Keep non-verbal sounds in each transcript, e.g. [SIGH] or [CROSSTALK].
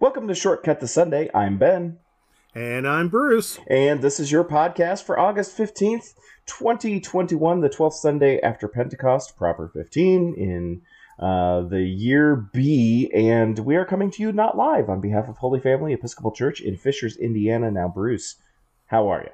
Welcome to Shortcut to Sunday. I'm Ben. And I'm Bruce. And this is your podcast for August 15th, 2021, the 12th Sunday after Pentecost, proper 15 in uh, the year B. And we are coming to you not live on behalf of Holy Family Episcopal Church in Fishers, Indiana. Now, Bruce, how are you?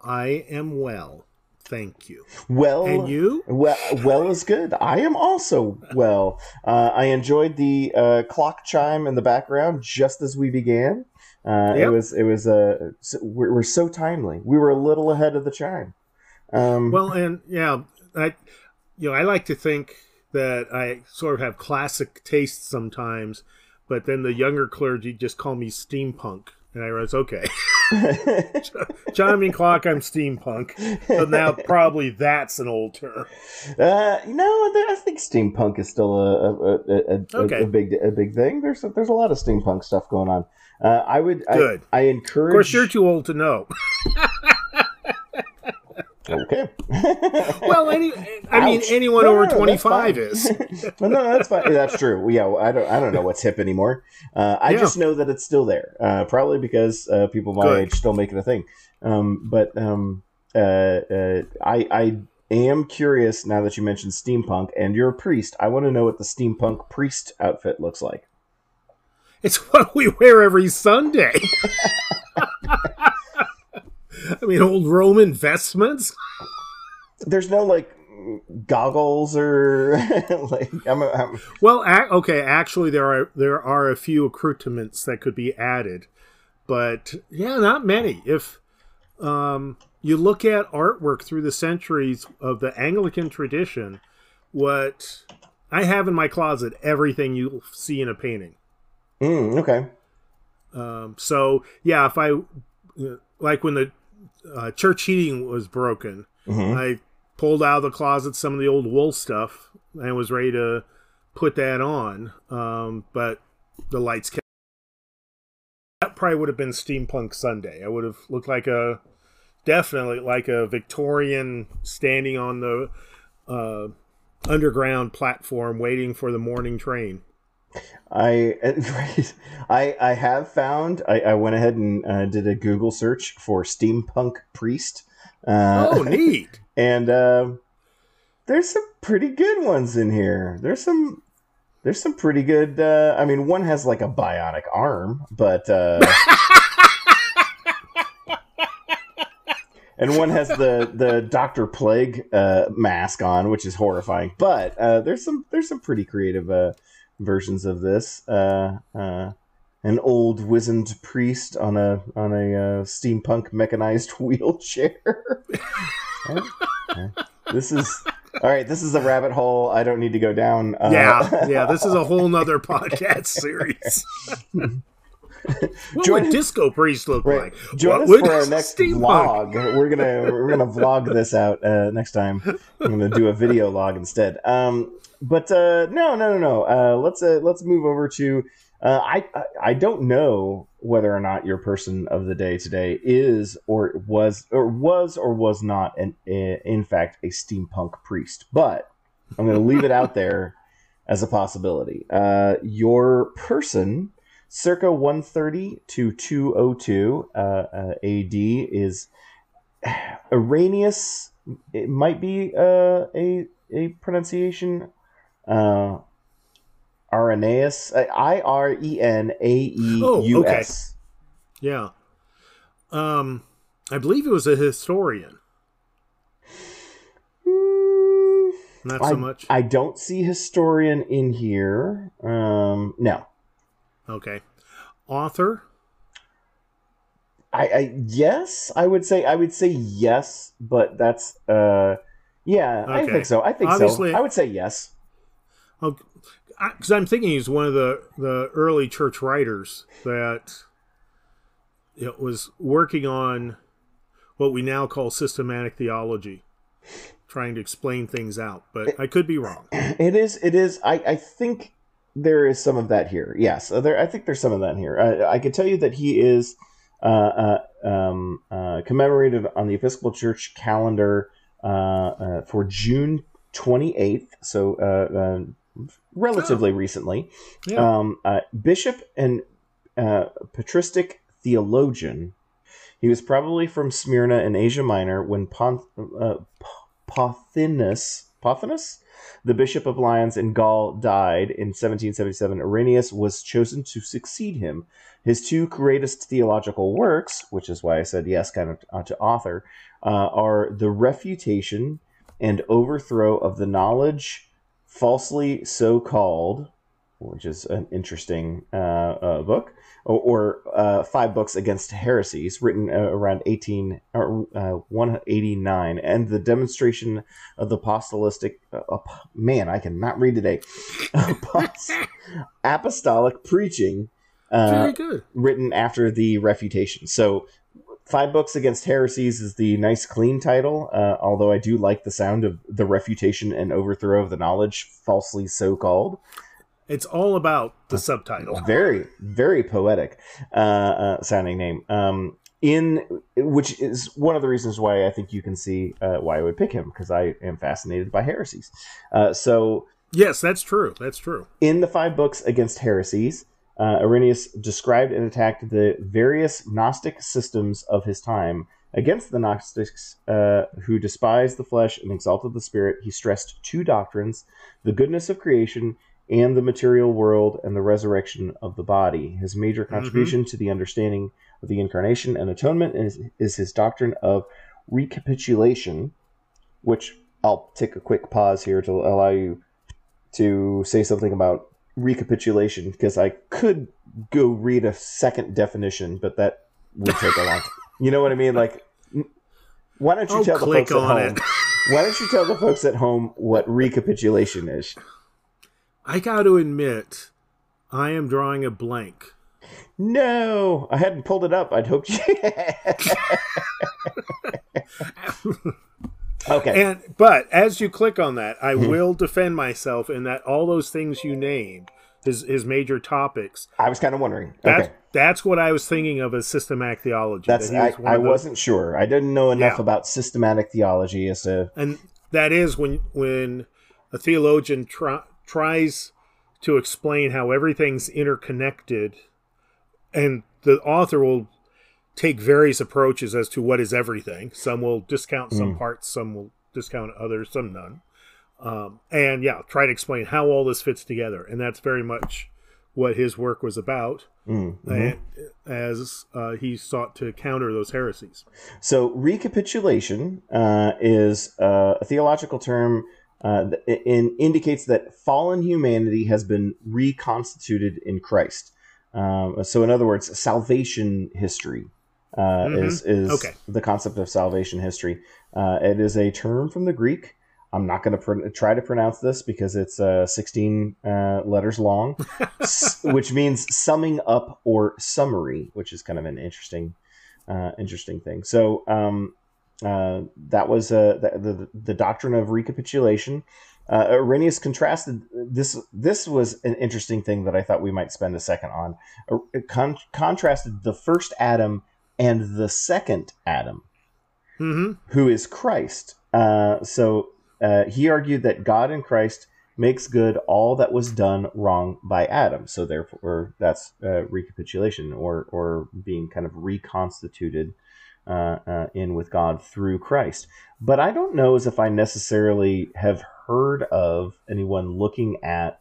I am well. Thank you. Well, and you? Well, well is good. I am also well. Uh, I enjoyed the uh, clock chime in the background just as we began. Uh, yep. It was it was uh, so, we're, we're, so timely. We were a little ahead of the chime. Um, well, and yeah, I you know I like to think that I sort of have classic tastes sometimes, but then the younger clergy just call me steampunk, and I was okay. [LAUGHS] [LAUGHS] Chiming clock, I'm steampunk. But now probably that's an old term. Uh, no, I think steampunk is still a a, a, okay. a, big a big thing. There's a, there's a lot of steampunk stuff going on. Uh, I would Good. I, I encourage. Of course, you're too old to know. [LAUGHS] Okay. [LAUGHS] well, any, I Ouch. mean, anyone no, over no, twenty five is. [LAUGHS] well, no, that's fine. That's true. Yeah, I don't. I don't know what's hip anymore. Uh, I yeah. just know that it's still there. Uh, probably because uh, people my Good. age still make it a thing. Um, but um, uh, uh, I, I am curious now that you mentioned steampunk, and you're a priest. I want to know what the steampunk priest outfit looks like. It's [LAUGHS] what we wear every Sunday. I mean, old Roman vestments. There's no like goggles or [LAUGHS] like I'm, I'm... well okay actually there are there are a few accoutrements that could be added but yeah not many. If um, you look at artwork through the centuries of the anglican tradition what i have in my closet everything you see in a painting. Mm, okay. Um, so yeah if i like when the uh, church heating was broken. Mm-hmm. I pulled out of the closet some of the old wool stuff and was ready to put that on. Um, but the lights kept. That probably would have been Steampunk Sunday. I would have looked like a definitely like a Victorian standing on the uh, underground platform waiting for the morning train. I [LAUGHS] I I have found. I, I went ahead and uh, did a Google search for steampunk priest. Uh, oh, neat! [LAUGHS] And uh, there's some pretty good ones in here. There's some there's some pretty good. Uh, I mean, one has like a bionic arm, but. Uh, [LAUGHS] and one has the the Doctor Plague uh, mask on, which is horrifying. But uh, there's some there's some pretty creative uh, versions of this. Uh, uh, an old wizened priest on a on a uh, steampunk mechanized [LAUGHS] wheelchair. this is all right. This is a rabbit hole. I don't need to go down. Uh, yeah, [LAUGHS] yeah. This is a whole nother podcast [LAUGHS] series. what Join, would disco priest look right. like? Join what us for our next vlog. We're gonna we're gonna vlog this out uh, next time. I'm gonna do a video log instead. Um, but uh, no, no, no, no. Uh, let's uh, let's move over to. Uh, I I don't know whether or not your person of the day today is or was or was or was not an in fact a steampunk priest, but I'm going to leave it out [LAUGHS] there as a possibility. Uh, your person, circa 130 to 202 uh, AD, is [SIGHS] Irenaeus. It might be uh, a a pronunciation uh, Irenaeus, I R E N A E U S. Oh, yeah. Um, I believe it was a historian. Mm, Not so I, much. I don't see historian in here. Um, no. Okay. Author. I, I yes, I would say I would say yes, but that's uh, yeah, okay. I think so. I think Obviously, so. I would say yes because I'm thinking he's one of the the early church writers that know, was working on what we now call systematic theology, trying to explain things out. But I could be wrong. [CLEARS THROAT] It is. It is. I, I think there is some of that here. Yes, uh, there. I think there's some of that here. I, I can tell you that he is uh, uh, um, uh, commemorated on the Episcopal Church calendar uh, uh, for June 28th. So relatively oh. recently. Yeah. Um, uh, Bishop and uh, patristic theologian. He was probably from Smyrna in Asia Minor when Pont, uh, Pothinus, Pothinus, the bishop of Lyons in Gaul, died in 1777. Irenaeus was chosen to succeed him. His two greatest theological works, which is why I said yes, kind of uh, to author, uh, are the refutation and overthrow of the knowledge falsely so called, which is an interesting uh, uh, book, or, or uh, five books against heresies, written uh, around 18 or uh, 189, and the demonstration of the apostolic Uh, man, I cannot read today. [LAUGHS] apostolic preaching. Very good. Written after the refutation. So Five Books Against Heresies is the nice, clean title, uh, although I do like the sound of the refutation and overthrow of the knowledge falsely so called. It's all about the subtitle. Very, very poetic uh, uh, sounding name. Um, in which is one of the reasons why I think you can see uh, why I would pick him because I am fascinated by heresies. Uh, so yes, that's true. That's true. In the five books against heresies, uh, Irenaeus described and attacked the various Gnostic systems of his time. Against the Gnostics, uh, who despised the flesh and exalted the spirit, he stressed two doctrines the goodness of creation and the material world and the resurrection of the body. His major mm-hmm. contribution mm-hmm. to the understanding of the incarnation and atonement is, is his doctrine of recapitulation, which I'll take a quick pause here to allow you to say something about recapitulation because I could go read a second definition, but that would take a long [LAUGHS] time. You know what I mean? Like, why don't you I'll tell the folks at home? [LAUGHS] Why don't you tell the folks at home what recapitulation is? I got to admit, I am drawing a blank. No, I hadn't pulled it up. I'd hoped you. [LAUGHS] Okay. And but as you click on that, I mm-hmm. will defend myself in that all those things you named, his his major topics. I was kind of wondering. That's okay. that's what I was thinking of as systematic theology. That's that was I, I wasn't sure. I didn't know enough yeah. about systematic theology as a And that is when when a theologian try, tries to explain how everything's interconnected and the author will take various approaches as to what is everything. Some will discount some mm. parts, some will discount others, some none. Um, and yeah, try to explain how all this fits together. And that's very much what his work was about mm, mm-hmm. as uh, he sought to counter those heresies. So, recapitulation uh, is uh, a theological term. Uh, in, indicates that fallen humanity has been reconstituted in Christ. Um, so, in other words, salvation history uh, mm-hmm. is is okay. the concept of salvation history. Uh, it is a term from the Greek. I'm not going to pr- try to pronounce this because it's uh, 16 uh, letters long, [LAUGHS] s- which means summing up or summary, which is kind of an interesting, uh, interesting thing. So um, uh, that was the, the, the doctrine of recapitulation. Uh, Irenaeus contrasted this. This was an interesting thing that I thought we might spend a second on. Uh, con- contrasted the first Adam and the second Adam, mm-hmm. who is Christ. Uh, so uh, he argued that God in Christ makes good all that was done wrong by Adam. So therefore, that's uh, recapitulation or or being kind of reconstituted uh, uh, in with God through Christ. But I don't know as if I necessarily have heard of anyone looking at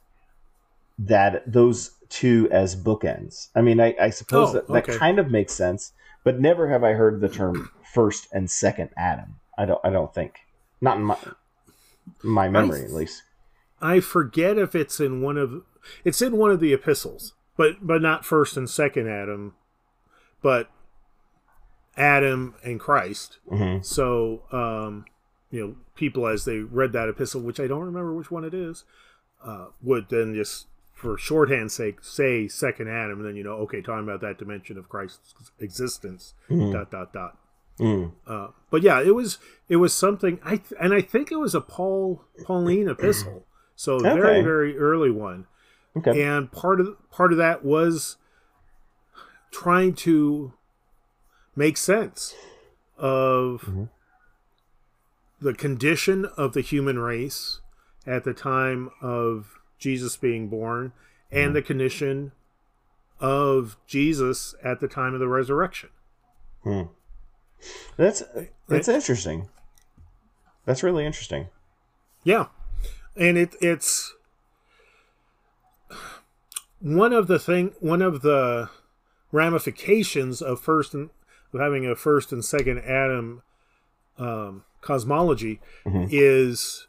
that those two as bookends. I mean, I, I suppose oh, that, that okay. kind of makes sense but never have I heard the term first and second Adam. I don't. I don't think. Not in my my memory, at least. I forget if it's in one of it's in one of the epistles, but but not first and second Adam, but Adam and Christ. Mm-hmm. So, um, you know, people as they read that epistle, which I don't remember which one it is, uh, would then just for shorthand's sake, say second Adam, and then you know, okay, talking about that dimension of Christ's existence. Mm. Dot dot dot. Mm. Uh, but yeah, it was it was something. I th- and I think it was a Paul Pauline epistle, [CLEARS THROAT] so okay. very very early one. Okay. And part of part of that was trying to make sense of mm-hmm. the condition of the human race at the time of Jesus being born and mm. the condition of Jesus at the time of the resurrection. Hmm. That's that's right? interesting. That's really interesting. Yeah, and it it's one of the thing one of the ramifications of first and of having a first and second Adam um, cosmology mm-hmm. is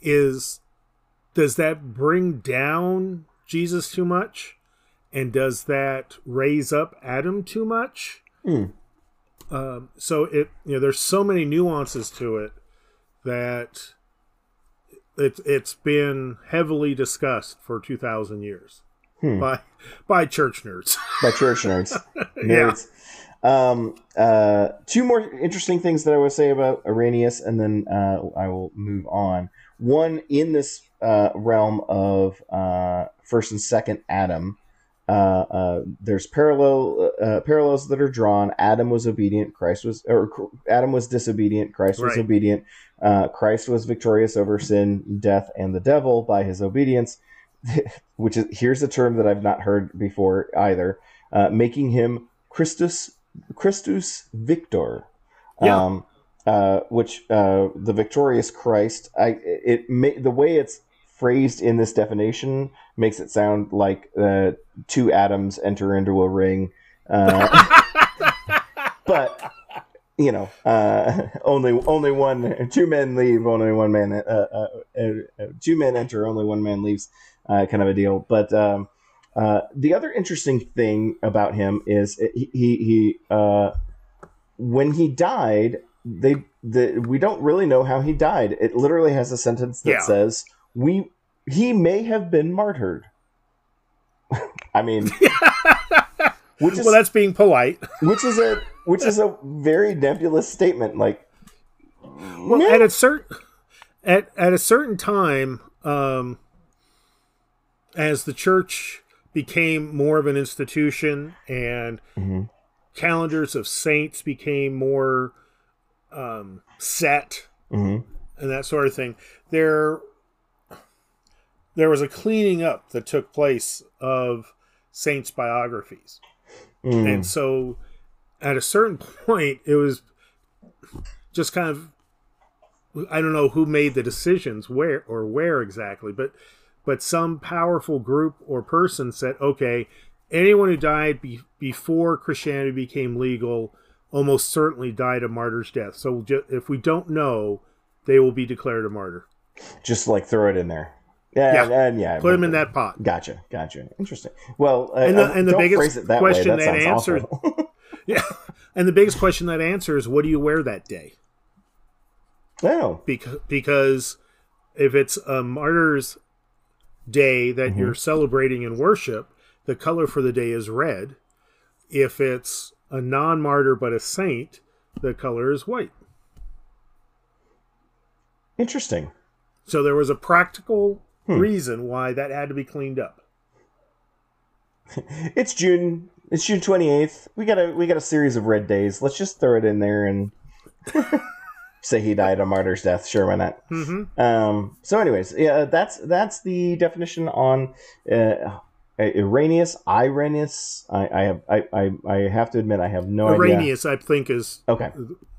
is does that bring down Jesus too much? And does that raise up Adam too much? Mm. Um, so it you know there's so many nuances to it that it's it's been heavily discussed for two thousand years hmm. by by church nerds. [LAUGHS] By church nerds. [LAUGHS] nerds. Yeah. Um, uh, two more interesting things that I would say about Irenaeus, and then uh, I will move on. One in this uh, realm of uh, first and second Adam. Uh, uh, there's parallel uh, parallels that are drawn. Adam was obedient. Christ was, or Adam was disobedient. Christ was right. obedient. Uh, Christ was victorious over sin, death, and the devil by his obedience. [LAUGHS] Which is here's a term that I've not heard before either. making him Christus Christus Victor. Yeah. Um, uh, which uh, the victorious Christ, I it the way it's phrased in this definition makes it sound like uh, two Adams enter into a ring, uh, [LAUGHS] but you know, uh, only only one two men leave, only one man uh, two men enter, only one man leaves, kind of a deal. But um, the other interesting thing about him is he he, he when he died they the, we don't really know how he died. It literally has a sentence that yeah. says we he may have been martyred. [LAUGHS] I mean, [LAUGHS] which is well, that's being polite. [LAUGHS] which is a which is a very nebulous statement. Like, well, at a certain at at a certain time, um, as the church became more of an institution and mm-hmm. calendars of saints became more um, set mm-hmm. and that sort of thing. There, there was a cleaning up that took place of saints' biographies, mm. and so at a certain [LAUGHS] point, it was just kind of I don't know who made the decisions where or where exactly, but but some powerful group or person said, okay, anyone who died be, before Christianity became legal almost certainly died a martyr's death. So if we don't know, they will be declared a martyr. Just like throw it in there. Yeah, yeah, and, yeah. Put them in that pot. Gotcha, gotcha. Interesting. Well, uh, and the, and the biggest that question that, that answers, [LAUGHS] yeah, and the biggest question that answers, what do you wear that day? Oh, because because if it's a martyr's day that mm-hmm. you're celebrating in worship, the color for the day is red. If it's a non martyr but a saint, the color is white. Interesting. So there was a practical hmm. reason why that had to be cleaned up. [LAUGHS] it's June. It's June twenty eighth. We got a we got a series of red days. Let's just throw it in there and [LAUGHS] say he died a martyr's death. Sure, why not? Mm-hmm. Um, so, anyways, yeah, that's that's the definition on uh, Irenaeus, Irenaeus. I, I have I, I, I have to admit I have no Iranius, idea. I think is okay.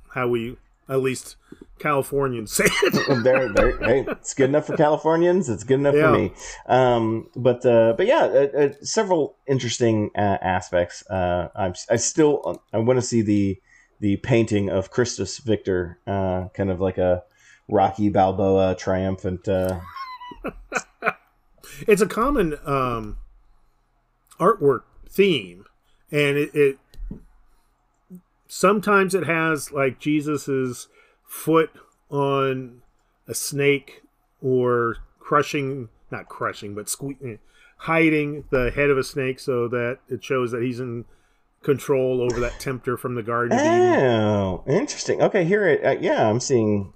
How we at least Californians say it. [LAUGHS] very, very, hey, it's good enough for Californians. It's good enough yeah. for me. Um, but uh, but yeah, uh, uh, several interesting uh, aspects. Uh, I'm I still I want to see the the painting of Christus Victor, uh, kind of like a Rocky Balboa triumphant. [LAUGHS] it's a common um, artwork theme, and it, it sometimes it has like Jesus's foot on a snake or crushing not crushing but sque- hiding the head of a snake so that it shows that he's in control over that tempter from the garden oh interesting. Okay here it uh, yeah i'm seeing.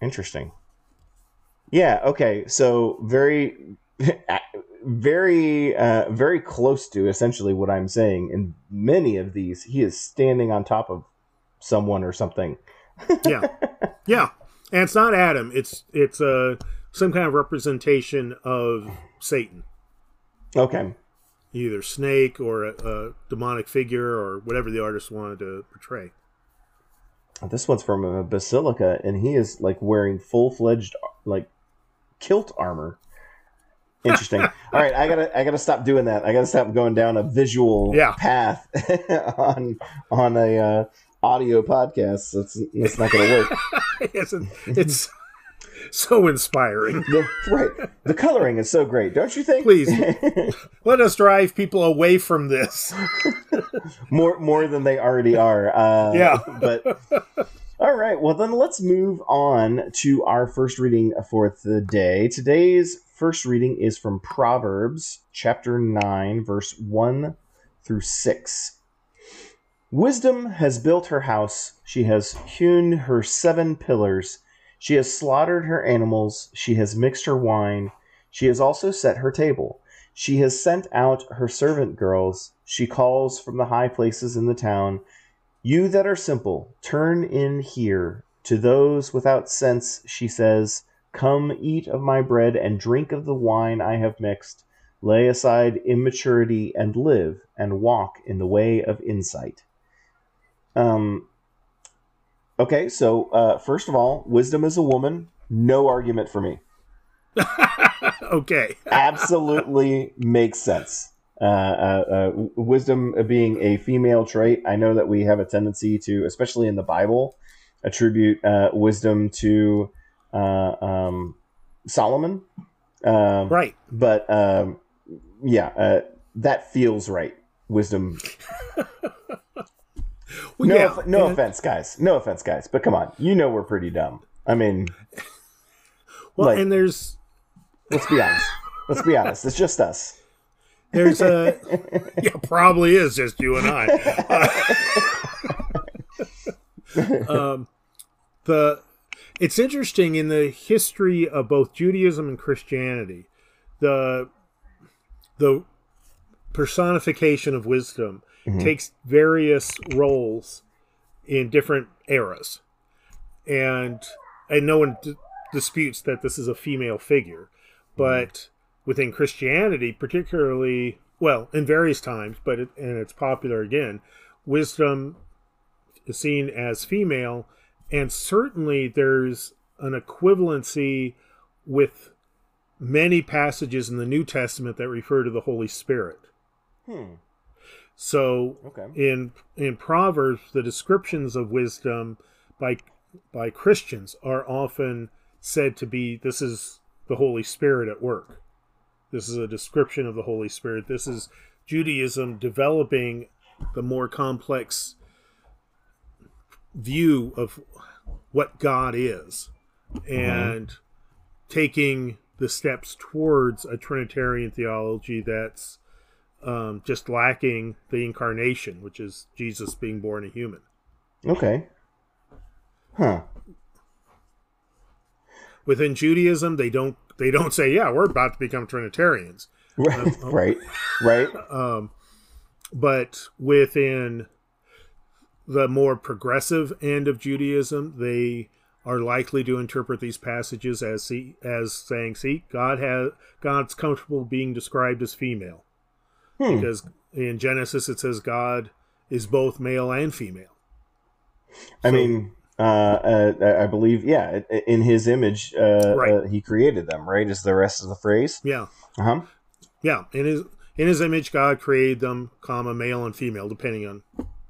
Interesting. Yeah okay so very [LAUGHS] very uh, very close to essentially what I'm saying. In many of these, he is standing on top of someone or something. [LAUGHS] yeah, yeah, and it's not Adam. It's it's uh, some kind of representation of Satan. Okay. Either snake or a, a demonic figure or whatever the artist wanted to portray. This one's from a basilica, and he is like wearing full fledged like kilt armor. Interesting. All right, I gotta I gotta stop doing that. I gotta stop going down a visual Yeah. path [LAUGHS] on on a uh, audio podcast. That's that's not gonna work. [LAUGHS] it's, it's so inspiring. The, right. The coloring is so great, don't you think? Please. [LAUGHS] Let us drive people away from this. more more than they already are. Uh, Yeah. But all right. Well, then let's move on to our first reading for the day. Today's first reading is from Proverbs chapter nine, verse one through six. Wisdom has built her house. She has hewn her seven pillars. She has slaughtered her animals. She has mixed her wine. She has also set her table. She has sent out her servant girls. She calls from the high places in the town. You that are simple, turn in here. To those without sense, she says, Come eat of my bread and drink of the wine I have mixed. Lay aside immaturity and live, and walk in the way of insight. Um, okay, so uh, first of all, wisdom is a woman. No argument for me. [LAUGHS] okay. Absolutely makes sense. Uh, uh, uh, wisdom being a female trait, I know that we have a tendency to, especially in the Bible, attribute uh, wisdom to um, Solomon. Um, Right. But um, yeah, uh, that feels right. Wisdom. [LAUGHS] Well, no, yeah. no offense, guys. No offense, guys. But come on, you know we're pretty dumb. I mean, [LAUGHS] Well, like- and there's let's be honest. Let's be honest. It's just us. there's a [LAUGHS] yeah probably is just you and I. um, the it's interesting in the history of both Judaism and Christianity, the the personification of wisdom mm-hmm. takes various roles in different eras, and and no one d- disputes that this is a female figure, but within Christianity, particularly well in various times, but it, and it's popular again, wisdom is seen as female, and certainly there's an equivalency with many passages in the New Testament that refer to the Holy Spirit. Hmm. So Okay. in in Proverbs, the descriptions of wisdom by by Christians are often said to be this is the Holy Spirit at work. This is a description of the Holy Spirit. This is Judaism developing the more complex view of what God is and taking the steps towards a Trinitarian theology that's um, just lacking the incarnation, which is Jesus being born a human. Okay. Huh. Within Judaism, they don't they don't say, "Yeah, we're about to become Trinitarians," [LAUGHS] Right. right. Right. [LAUGHS] um, but within the more progressive end of Judaism, they are likely to interpret these passages as see, as saying, "See, God has God's comfortable being described as female." Hmm. because in Genesis it says God is both male and female. I So- mean, uh, uh, I believe, yeah, in his image, uh, Right. uh, he created them. Right? Is the rest of the phrase? Yeah, Uh huh. yeah. In his in his image, God created them, comma male and female, depending on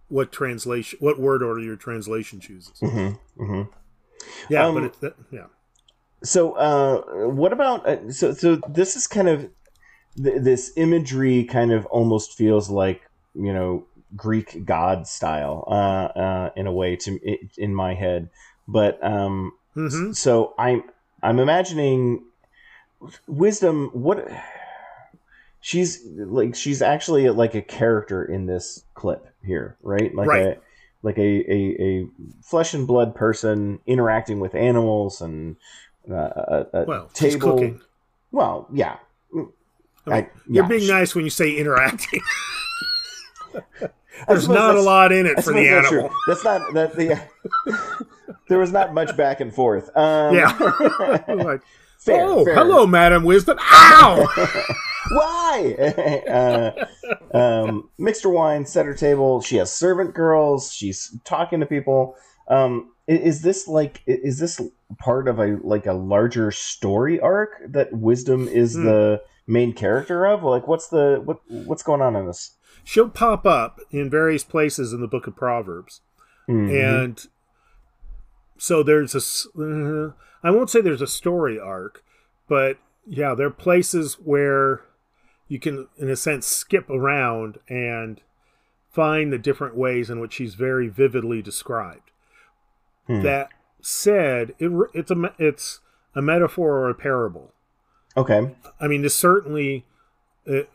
what translation, what word order your translation chooses. Mm-hmm. Mm-hmm. Yeah, Um, but it's that, yeah. So, uh, what about? Uh, so, so this is kind of th- this imagery. Kind of almost feels like you know Greek god style uh, uh, in a way to in my head. But um, hmm so I'm I'm imagining wisdom. What she's like? She's actually like a character in this clip here, right? Like Right. a like a, a, a flesh and blood person interacting with animals and uh, a, a Well, table. cooking. Well, yeah. I mean, I- you're yeah, being nice when you say interacting. [LAUGHS] There's not a lot in it for the that's animal. true. That's not that the. [LAUGHS] there was not much back and forth. Um, Yeah. [LAUGHS] like, Fair, oh, fair. hello, Madam Wisdom. Ow! Why? [LAUGHS] uh, um, mixed her wine, set her table. She has servant girls. She's talking to people. Um, is this like is this part of a like a larger story arc that wisdom is Hmm. the main character of? Like, what's the what what's going on in this? She'll pop up in various places in the Book of Proverbs, Mhm. and so there's a. uh, I won't say there's a story arc, but yeah, there are places where you can, in a sense, skip around and find the different ways in which she's very vividly described. Hmm. That said, it, it's a it's a metaphor or a parable. okay. I mean, this certainly it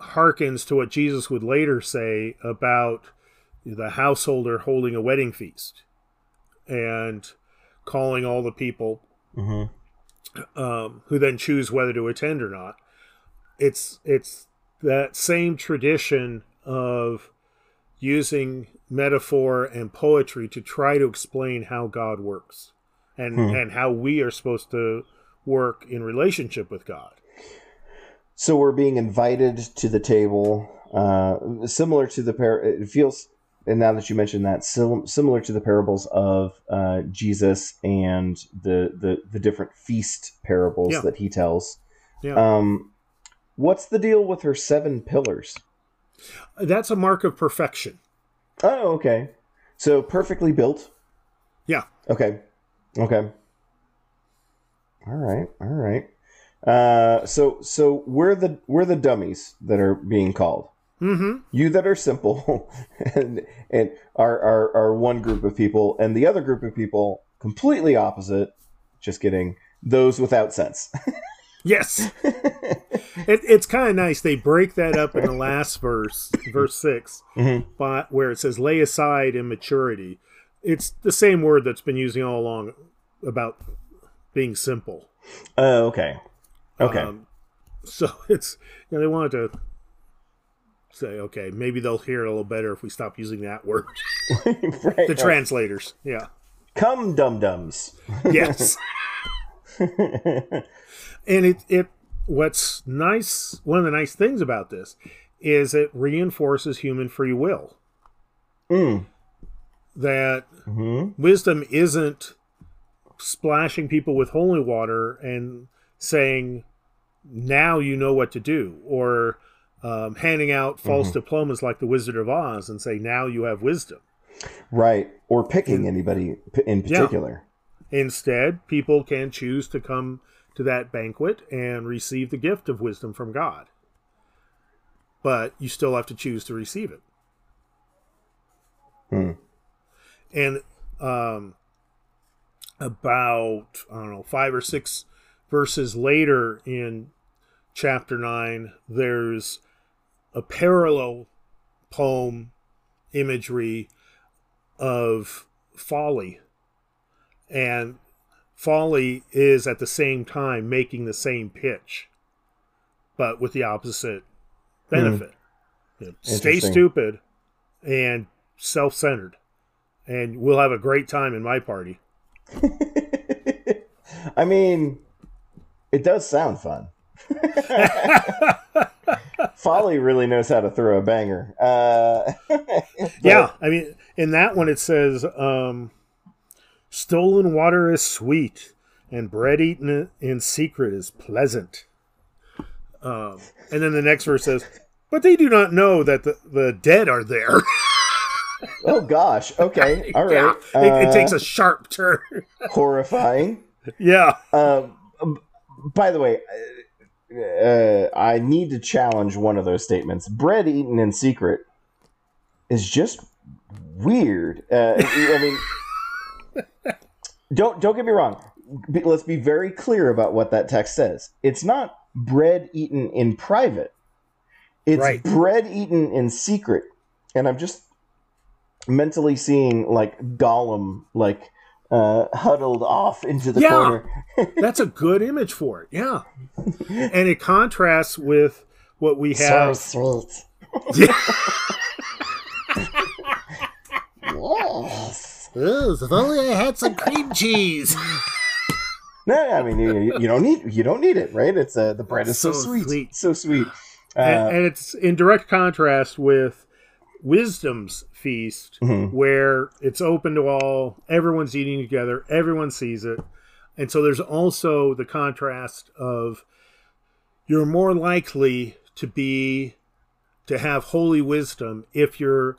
harkens to what Jesus would later say about the householder holding a wedding feast and calling all the people hmm um, who then choose whether to attend or not. It's it's that same tradition of using metaphor and poetry to try to explain how God works and Hmm. and how we are supposed to work in relationship with God. So we're being invited to the table, uh, similar to the par. It feels, and now that you mentioned that, sim- similar to the parables of uh, Jesus and the, the the different feast parables Yeah. that he tells. Yeah. Um, what's the deal with her seven pillars? That's a mark of perfection. Oh, okay. So perfectly built. Yeah. Okay. Okay. All right. All right. Uh, so so we're the we're the dummies that are being called. Mm-hmm. You that are simple, [LAUGHS] and and are, are are one group of people, and the other group of people completely opposite. Just kidding. Those without sense. [LAUGHS] Yes. it, it's kind of nice. They break that up in the last verse, verse 6, Mhm. but where it says, lay aside immaturity. It's the same word that's been using all along about being simple. Oh, okay. Okay. Um, so [LAUGHS] it's, you know, they wanted to say, okay, maybe they'll hear it a little better if we stop using that word. [LAUGHS] right. the translators. Yeah. Come, dum dums. Yes. [LAUGHS] [LAUGHS] and it it what's nice one of the nice things about this is it reinforces human free will mm. that hmm wisdom isn't splashing people with holy water and saying now you know what to do or um, handing out false diplomas like the wizard of oz and say now you have wisdom Right. Or picking anybody p- in particular. Instead people can choose to come to that banquet and receive the gift of wisdom from god. But you still have to choose to receive it. Hmm. and um, about I don't know five or six verses later in chapter nine, there's a parallel poem imagery of folly, and folly is at the same time making the same pitch, but with the opposite benefit. You know, stay stupid and self-centered and we'll have a great time in my party. [LAUGHS] I mean, it does sound fun. [LAUGHS] Folly really knows how to throw a banger. Uh, [LAUGHS] yeah, I mean, in that one it says, um, "Stolen water is sweet, and bread eaten in secret is pleasant." Um, and then the next verse says, "But they do not know that the, the dead are there." [LAUGHS] Oh gosh. Okay. [LAUGHS] All yeah, right. it, it Uh, takes a sharp turn. [LAUGHS] horrifying. yeah, Um, um, by the way, uh, I need to challenge one of those statements. Bread eaten in secret is just weird. Uh, I mean, don't don't get me wrong. Let's be very clear about what that text says. It's not bread eaten in private. It's Right. bread eaten in secret. And I'm just mentally seeing like Gollum like uh, huddled off into the Yeah. corner. [LAUGHS] that's a good image for it. Yeah, and it contrasts with what we have. sweet. Yeah. [LAUGHS] Yes. If only I had some cream cheese. [LAUGHS] No, I mean you, you, don't need you don't need it, right? It's uh, the bread is so, so sweet. sweet, so sweet, uh, and, and, it's in direct contrast with wisdom's feast, mm-hmm. where it's open to all, everyone's eating together, everyone sees it, and so there's also the contrast of you're more likely to be to have holy wisdom if you're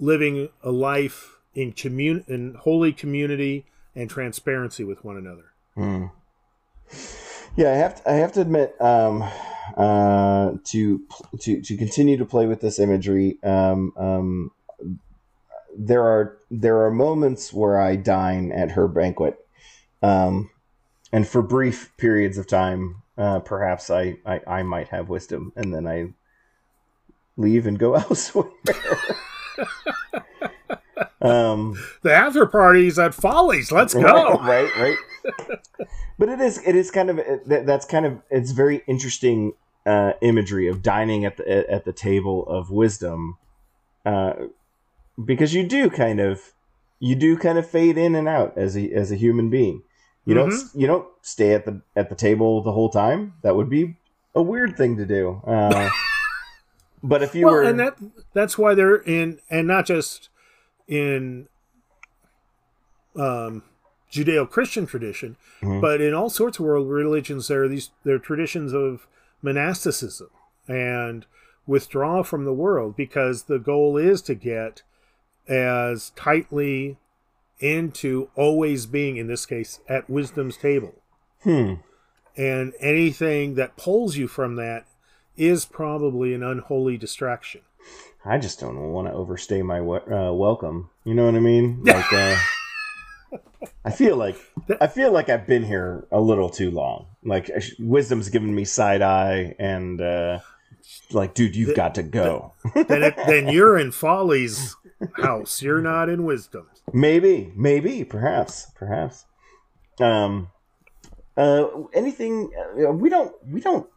living a life in commun in holy community and transparency with one another. Mm. Yeah, I have to, I have to admit um, uh, to to to continue to play with this imagery. Um, um, there are there are moments where I dine at her banquet, um, and for brief periods of time, uh, perhaps I, I I might have wisdom, and then I leave and go [LAUGHS] elsewhere. [LAUGHS] um, the after parties at Follies. Let's go. Right, right. but it is it is kind of that's kind of it's very interesting uh, imagery of dining at the at the table of wisdom, uh, because you do kind of you do kind of fade in and out as a as a human being. You mm-hmm. don't you don't stay at the at the table the whole time. That would be a weird thing to do. Uh, [LAUGHS] but if you well, were, and that that's why they're in, and not just in um, Judeo-Christian tradition, mm-hmm. but in all sorts of world religions, there are these there are traditions of monasticism and withdraw from the world because the goal is to get as tightly into always being, in this case, at wisdom's table. Hmm. And anything that pulls you from that is probably an unholy distraction. I just don't want to overstay my uh, welcome. You know what I mean? [LAUGHS] Like, uh, I feel like I feel like I've been here a little too long. Like, wisdom's giving me side eye, and uh, like, dude, you've the, got to go. The, then, it, then you're in Folly's house. You're not in Wisdom's. Maybe, maybe, perhaps, perhaps. Um, uh, anything uh, we don't we don't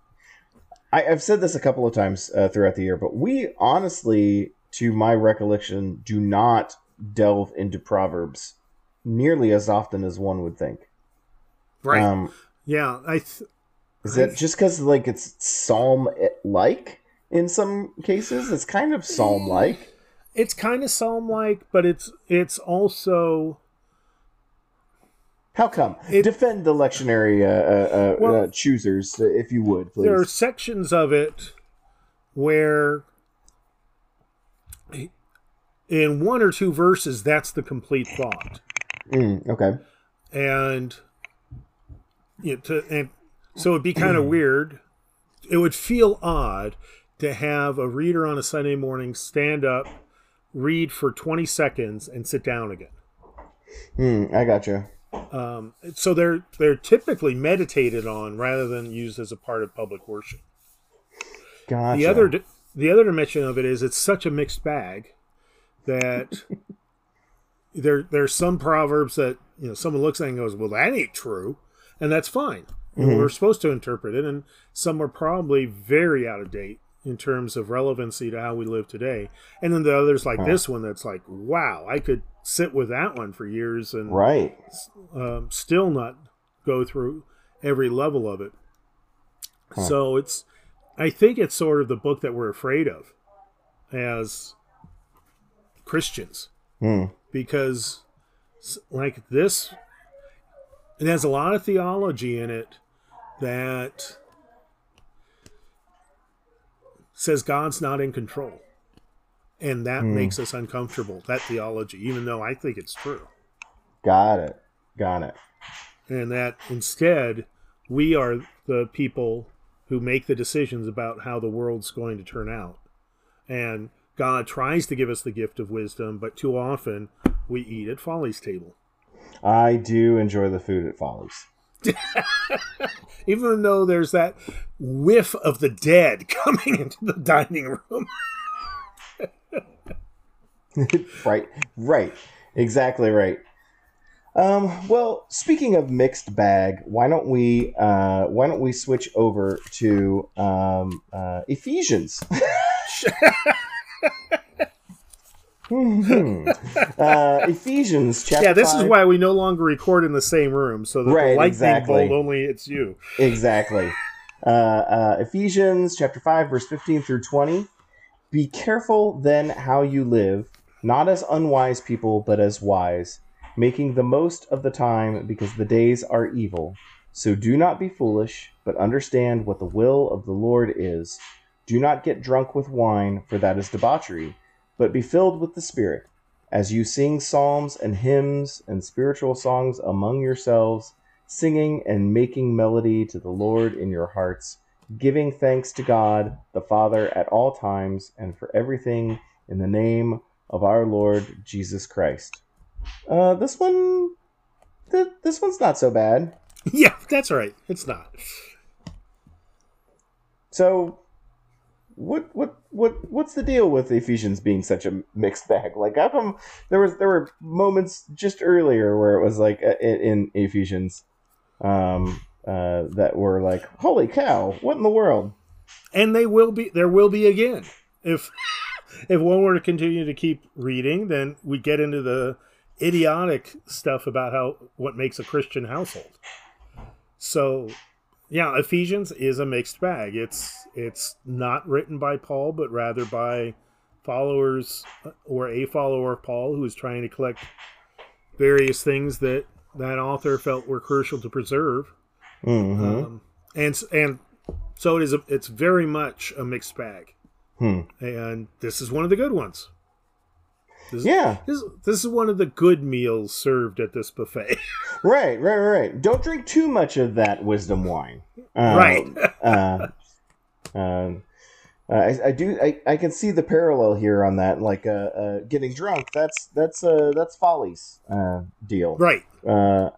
I, have said this a couple of times uh, throughout the year, but we honestly, to my recollection, do not delve into proverbs nearly as often as one would think. Right. Um, yeah. I. Th- is it just because like it's psalm like in some cases? It's kind of psalm like. It's kind of psalm like, but it's it's also how come? It, Defend the lectionary uh, uh, uh well, uh, choosers, if you would, please. There are sections of it where, in one or two verses, that's the complete thought. Mm, okay. And, you know, to, and so it'd be kind of [CLEARS THROAT] weird. It would feel odd to have a reader on a Sunday morning stand up, read for 20 seconds, and sit down again. Mm, I got you. Um, so they're they're typically meditated on rather than used as a part of public worship. Gotcha. The other the other dimension of it is it's such a mixed bag that [LAUGHS] there there's some proverbs that you know someone looks at and goes, "Well, that ain't true," and that's fine. Mm-hmm. We're supposed to interpret it, and some are probably very out of date in terms of relevancy to how we live today. And then the others like huh. this one that's like, wow, I could sit with that one for years and right um, still not go through every level of it. Huh. So it's, I think it's sort of the book that we're afraid of as Christians hmm. because like this, it has a lot of theology in it that says God's not in control. And that mm. makes us uncomfortable, that theology, even though I think it's true. Got it. Got it. And that instead, we are the people who make the decisions about how the world's going to turn out. And God tries to give us the gift of wisdom, but too often we eat at Folly's table. I do enjoy the food at Folly's. [LAUGHS] Even though there's that whiff of the dead [LAUGHS] coming into the dining room. [LAUGHS] right, right, exactly right. Um, well, speaking of mixed bag, why don't we uh, why don't we switch over to um, uh, Ephesians? Mm-hmm. uh, Ephesians chapter. Yeah, this five. is why we no longer record in the same room, so that Right, the lightning exactly. bolt only it's you. Exactly. Uh, uh, Ephesians chapter 5, verse 15 through 20. Be careful then how you live, not as unwise people, but as wise, making the most of the time because the days are evil. So do not be foolish, but understand what the will of the Lord is. Do not get drunk with wine, for that is debauchery, but be filled with the Spirit, as you sing psalms and hymns and spiritual songs among yourselves singing and making melody to the Lord in your hearts, giving thanks to God the Father at all times and for everything in the name of our Lord Jesus Christ. Uh, this one, th- this one's not so bad. [LAUGHS] yeah, that's right. It's not. So, what, what, what, what's the deal with Ephesians being such a mixed bag? Like, how come there was there were moments just earlier where it was like uh, in, in Ephesians, um, uh, that were like, holy cow, what in the world? And they will be. There will be again. If if one were to continue to keep reading, then we get into the idiotic stuff about how what makes a Christian household. So, yeah, Ephesians is a mixed bag. It's it's not written by Paul, but rather by followers or a follower of Paul who is trying to collect various things that that author felt were crucial to preserve. Mm-hmm. Um, and and so it is. A, it's very much a mixed bag, Hmm. and this is one of the good ones. This, Yeah, this, this is one of the good meals served at this buffet. [LAUGHS] right, right, right. Don't drink too much of that wisdom wine. Um, Right. [LAUGHS] uh, um, uh, I, I do. I, I can see the parallel here on that. Like, uh, uh, getting drunk. That's that's uh, that's folly's uh, deal. right. Uh,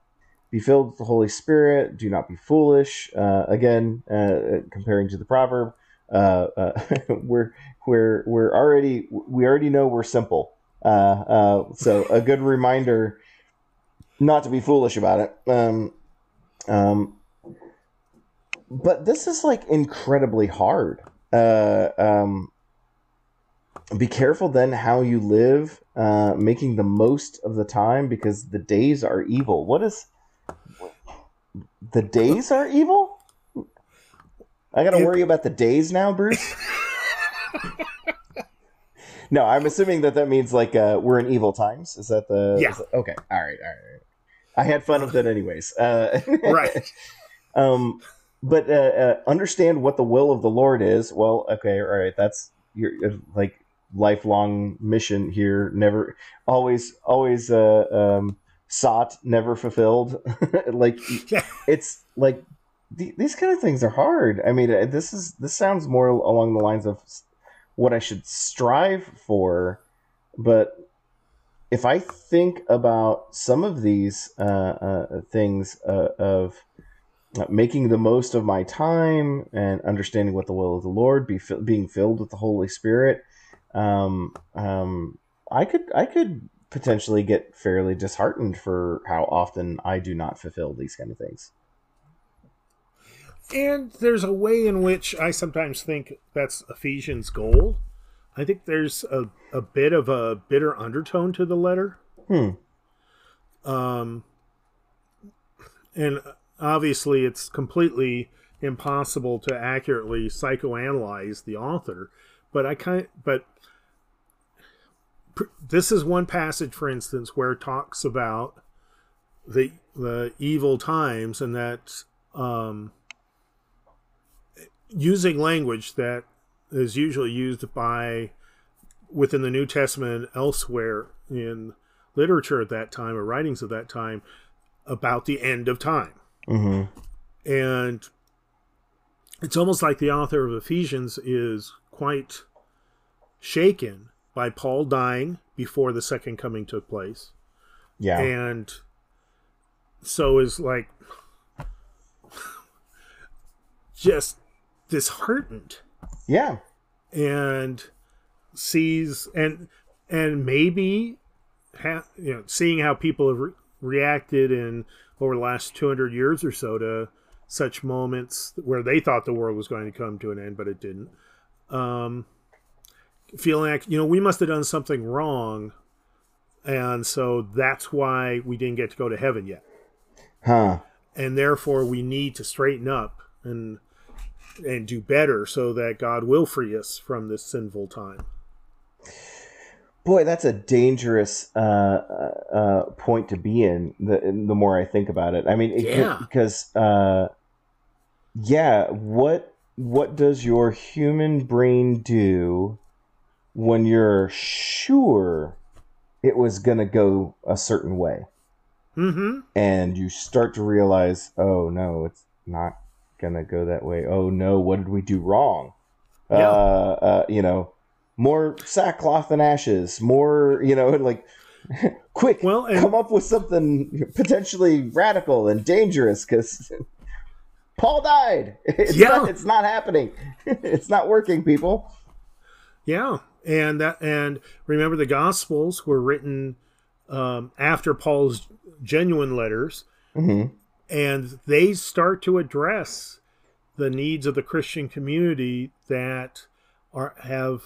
be filled with the Holy Spirit. Do not be foolish. Uh, again, uh, comparing to the proverb, uh, uh, [LAUGHS] we're we're we're already we already know we're simple. Uh, uh, so a good reminder not to be foolish about it. Um, um, but this is like incredibly hard. Uh, um, be careful then how you live, uh, making the most of the time because the days are evil. What is the days are evil? I got to worry about the days now, Bruce. [LAUGHS] no, I'm assuming that that means like uh, we're in evil times. Is that the? Yeah. that- okay. All right. All right. I had fun with it anyways. Uh, [LAUGHS] Right. um, but uh, uh, understand what the will of the Lord is. Well, okay, all right. That's your uh, like lifelong mission here. Never, always, always uh, um, sought, never fulfilled. [LAUGHS] like it's like the, these kind of things are hard. I mean, uh, this is this sounds more along the lines of what I should strive for, but if I think about some of these uh, uh, things uh, of making the most of my time and understanding what the will of the Lord, be fi- being filled with the Holy Spirit, um, um, I could I could potentially get fairly disheartened for how often I do not fulfill these kind of things. And there's a way in which I sometimes think that's Ephesians' goal. I think there's a, a bit of a bitter undertone to the letter. Hmm. Um, and obviously, it's completely impossible to accurately psychoanalyze the author. But I kind, but pr- this is one passage, for instance, where it talks about the the evil times and that um, using language that is usually used by within the New Testament and elsewhere in literature at that time or writings of that time about the end of time. hmm And it's almost like the author of Ephesians is quite shaken by Paul dying before the second coming took place. Yeah. And so is like [LAUGHS] just disheartened yeah. and sees and and maybe ha, you know seeing how people have re- reacted in over the last 200 years or so to such moments where they thought the world was going to come to an end but it didn't um feeling like you know we must have done something wrong, and so that's why we didn't get to go to heaven yet. Huh. And therefore, we need to straighten up and and do better so that God will free us from this sinful time. Boy, that's a dangerous uh, uh, uh point to be in. The the more I think about it, I mean, it, yeah. because uh, yeah, what what does your human brain do when you're sure it was going to go a certain way? Mm-hmm. And you start to realize, oh no, it's not gonna go that way. Oh no, what did we do wrong? Yeah. Uh, uh, you know, more sackcloth and ashes. More, you know, [LAUGHS] like [LAUGHS] quick. Well, and- come up with something potentially radical and dangerous because [LAUGHS] Paul died. It's Yeah. not, it's not happening. it's not working, people. Yeah, and that and remember the Gospels were written um, after Paul's genuine letters, hmm and they start to address the needs of the Christian community that are have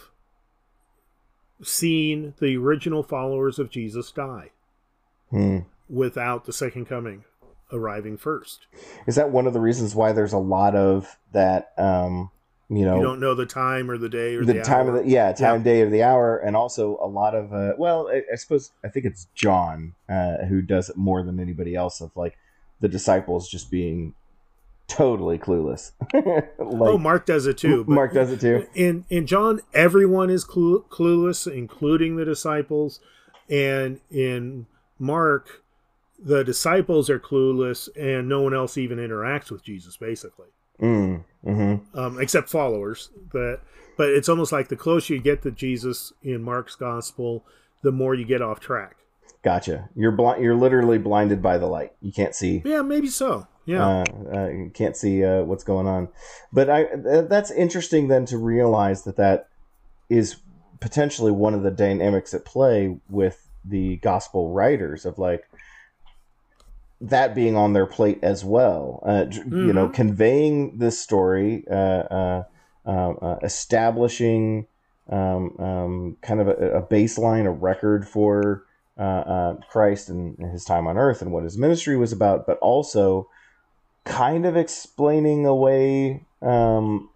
seen the original followers of Jesus die Hmm. without the second coming arriving first. Is that one of the reasons why there's a lot of that? Um, you know, You don't know the time or the day or the, the, time hour. of the yeah time Yeah. day of the hour and also a lot of uh well I, I suppose i think it's john uh who does it more than anybody else of like the disciples just being totally clueless [LAUGHS] like oh, Mark does it too. mark does it too in in John, everyone is clue, clueless, including the disciples, and in Mark, the disciples are clueless, and no one else even interacts with Jesus, basically, mm, mm-hmm. um, except followers. That, but it's almost like the closer you get to Jesus in Mark's gospel, the more you get off track. Gotcha you're blind you're literally blinded by the light you can't see Yeah, maybe so. Yeah, uh, uh, you can't see uh, what's going on. But I th- that's interesting then to realize that that is potentially one of the dynamics at play with the gospel writers of like that being on their plate as well. Uh, j- You know, Mhm. conveying this story, uh, uh, uh, uh, establishing um, um, kind of a, a baseline, a record for uh, uh, Christ and his time on earth and what his ministry was about, but also kind of explaining away um,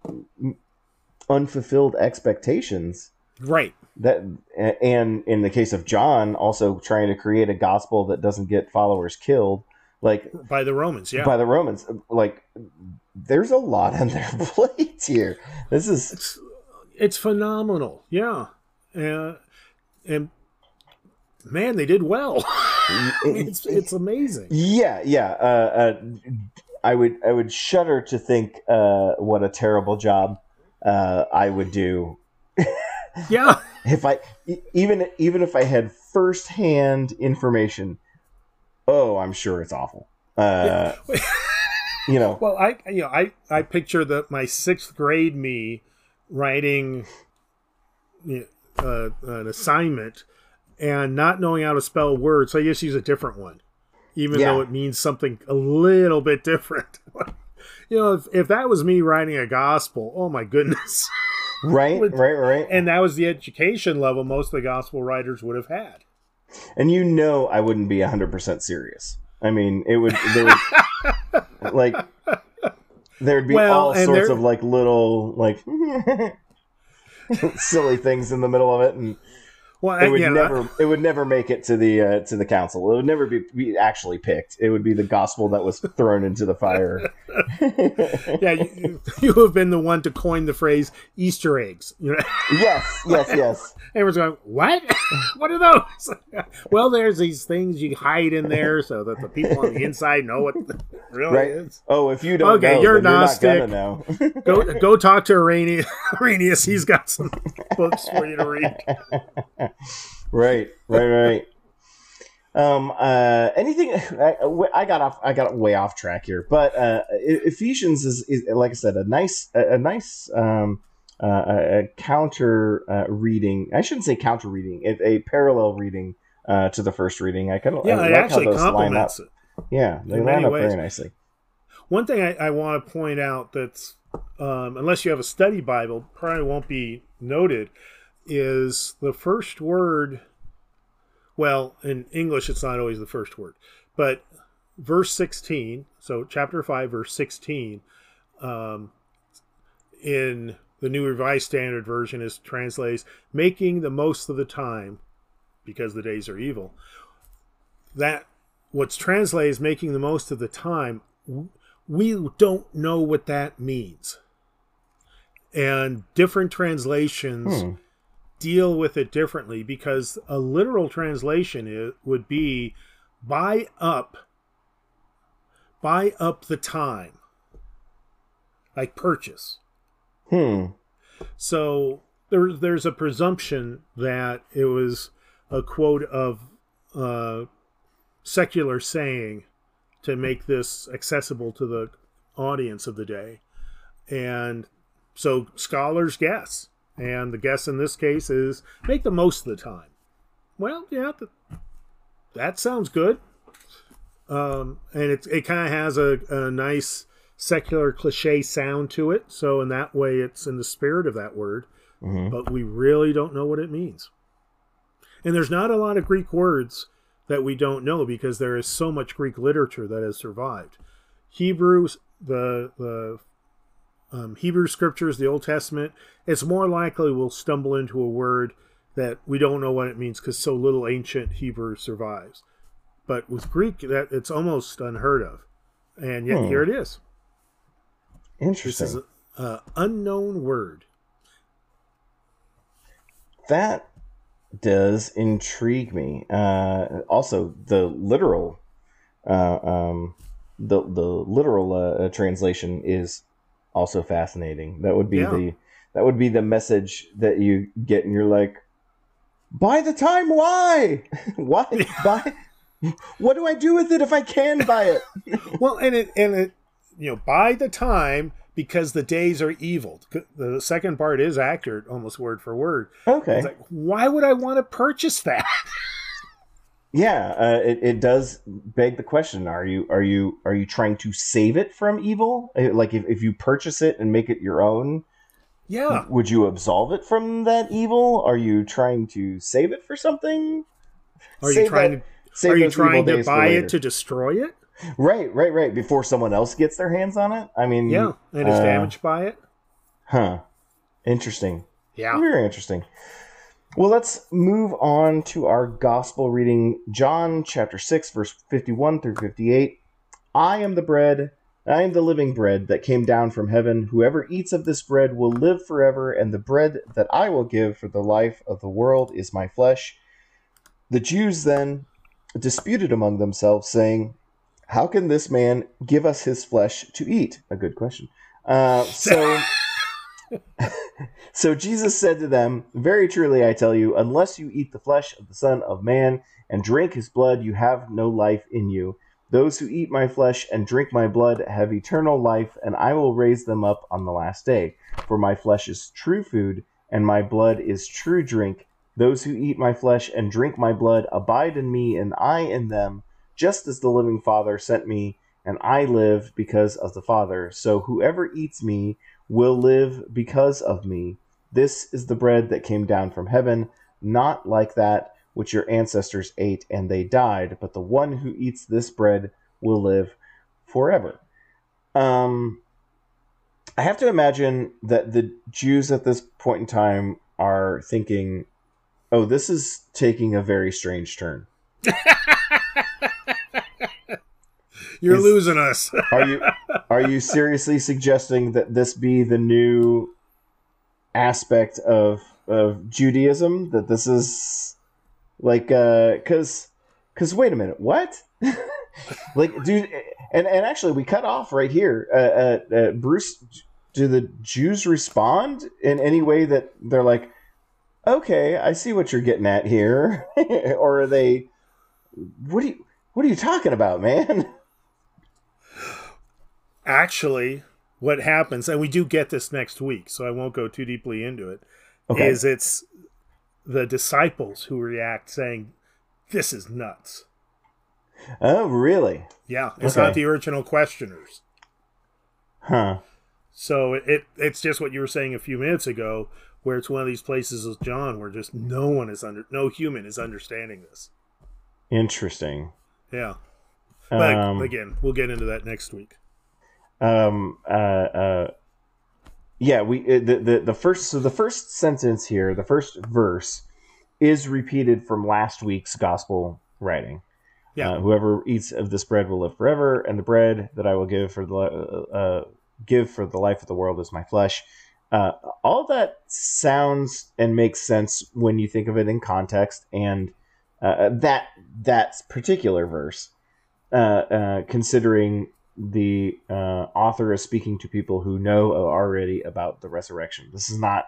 unfulfilled expectations right. that and in the case of John also trying to create a gospel that doesn't get followers killed like By the Romans. Yeah, by the Romans like there's a lot on their [LAUGHS] plate here this is it's it's phenomenal. Yeah, uh, and man, they did well. [LAUGHS] it's it's amazing. yeah yeah uh, uh, I would I would shudder to think uh, what a terrible job uh, I would do [LAUGHS] Yeah, if I even even if I had firsthand information, oh, I'm sure it's awful. Uh, [LAUGHS] you know, well, I you know I I picture the my sixth grade me writing you know, uh, an assignment and not knowing how to spell words. So I just use a different one, even Yeah. though it means something a little bit different. [LAUGHS] you know, if, if that was me writing a gospel, oh my goodness. [LAUGHS] right, With- right, right. and that was the education level most of the gospel writers would have had. And you know, I wouldn't be hundred percent serious. I mean, it would there would [LAUGHS] like there'd be Well, all sorts there- of like little like silly things in the middle of it, and Well, it would yeah, never it would never make it to the uh, to the council. It would never be, be actually picked. It would be the gospel that was thrown into the fire. [LAUGHS] yeah, you, you have been the one to coin the phrase Easter eggs. [LAUGHS] Yes, yes, yes. everyone's going, "What? [LAUGHS] what are those?" well, there's these things you hide in there so that the people on the inside know what really Right. is. Oh, if you don't Okay, know, you're you're Gnostic. know. Go, go talk to Irenaeus. Irenaeus. He's got some books for you to read. Right, right, right. Um, uh, anything? I, I got off. I got way off track here, but uh, Ephesians is, is, like I said, a nice, a, a nice um, uh, a, a counter uh, reading. I shouldn't say counter reading. It, a parallel reading uh, to the first reading. I kind of Yeah, I it like actually how those line up. complements it. Yeah, they line up ways. very nicely. One thing I, I want to point out that's um, unless you have a study Bible, probably won't be noted. Is the first word. Well, in English, it's not always the first word, but verse 16, so chapter 5, verse 16, um, in the New Revised Standard Version is translates making the most of the time because the days are evil. That what's translated is making the most of the time. We don't know what that means. And different translations hmm. Deal with it differently because a literal translation is, would be buy up buy up the time like purchase Hmm. So there, there's a presumption that it was a quote of uh, secular saying to make this accessible to the audience of the day. And so scholars guess. And the guess in this case is make the most of the time. Well, yeah, that sounds good. Um, and it, it kind of has a, a nice secular cliche sound to it. So in that way, it's in the spirit of that word, mm-hmm. but we really don't know what it means. And there's not a lot of Greek words that we don't know because there is so much Greek literature that has survived. Hebrews, the the um, Hebrew scriptures, the Old Testament, it's more likely we'll stumble into a word that we don't know what it means because so little ancient Hebrew survives. But with Greek, that it's almost unheard of, and yet hmm. here it is. Interesting. This is an unknown word. That does intrigue me. Uh, also, the literal, uh, um, the the literal uh, translation is also fascinating. That would be yeah. the that would be the message that you get, and you're like, "Buy the time, why? [LAUGHS] why buy? what do I do with it if I can buy it?" [LAUGHS] well, and it and it you know, buy the time because the days are evil. The second part is accurate, almost word for word. Okay. Like, why would I want to purchase that? [LAUGHS] yeah, uh, it, it does beg the question: Are you are you are you trying to save it from evil? Uh, like if, if you purchase it and make it your own, yeah, would you absolve it from that evil? Are you trying to save it for something? Are save you trying that, to? Are you trying to buy it to destroy it? Right, right, right. Before someone else gets their hands on it. I mean, yeah, and is uh, damaged by it. Huh. Interesting. Yeah. Very interesting. Well, let's move on to our gospel reading, John chapter 6, verse 51 through 58. I am the bread, I am the living bread that came down from heaven. Whoever eats of this bread will live forever, and the bread that I will give for the life of the world is my flesh. The Jews then disputed among themselves, saying, how can this man give us his flesh to eat? A good question. Uh, so, [LAUGHS] [LAUGHS] so Jesus said to them, Very truly I tell you, unless you eat the flesh of the Son of Man and drink his blood, you have no life in you. Those who eat my flesh and drink my blood have eternal life, and I will raise them up on the last day. For my flesh is true food, and my blood is true drink. Those who eat my flesh and drink my blood abide in me, and I in them just as the living Father sent me, and I live because of the Father. So whoever eats me will live because of me. This is the bread that came down from heaven, not like that which your ancestors ate and they died, but the one who eats this bread will live forever. Um, I have to imagine that the Jews at this point in time are thinking, oh, this is taking a very strange turn. [LAUGHS] You're is, losing us. are you are you seriously suggesting that this be the new aspect of of Judaism? That this is like uh cuz cuz wait a minute, what? [LAUGHS] like dude and and actually we cut off right here. Uh, uh, uh, Bruce do the Jews respond in any way that they're like okay, I see what you're getting at here [LAUGHS] or are they what are you what are you talking about, man? [LAUGHS] actually what happens and we do get this next week so i won't go too deeply into it. Okay. Is it's the disciples who react saying this is nuts oh really yeah it's okay. not the original questioners huh so it it's just what you were saying a few minutes ago where it's one of these places as John where just no one is under no human is understanding this. Interesting. Yeah. But um, again, we'll get into that next week. Um uh uh yeah, we uh, the, the the first so the first sentence here, the first verse is repeated from last week's gospel writing. Yeah. Uh, whoever eats of this bread will live forever, and the bread that I will give for the uh, uh, give for the life of the world is my flesh. Uh, all that sounds and makes sense when you think of it in context, and uh, that that particular verse, uh, considering the author is speaking to people who know already about the resurrection. This is not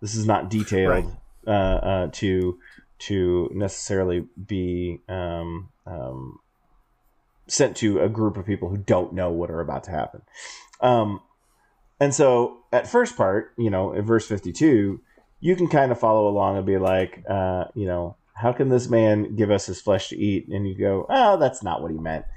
this is not detailed right. to to necessarily be um, um, sent to a group of people who don't know what are about to happen. Um, and so at first part, you know, in verse 52, you can kind of follow along and be like, uh, you know, how can this man give us his flesh to eat? And you go, oh, that's not what he meant. [LAUGHS]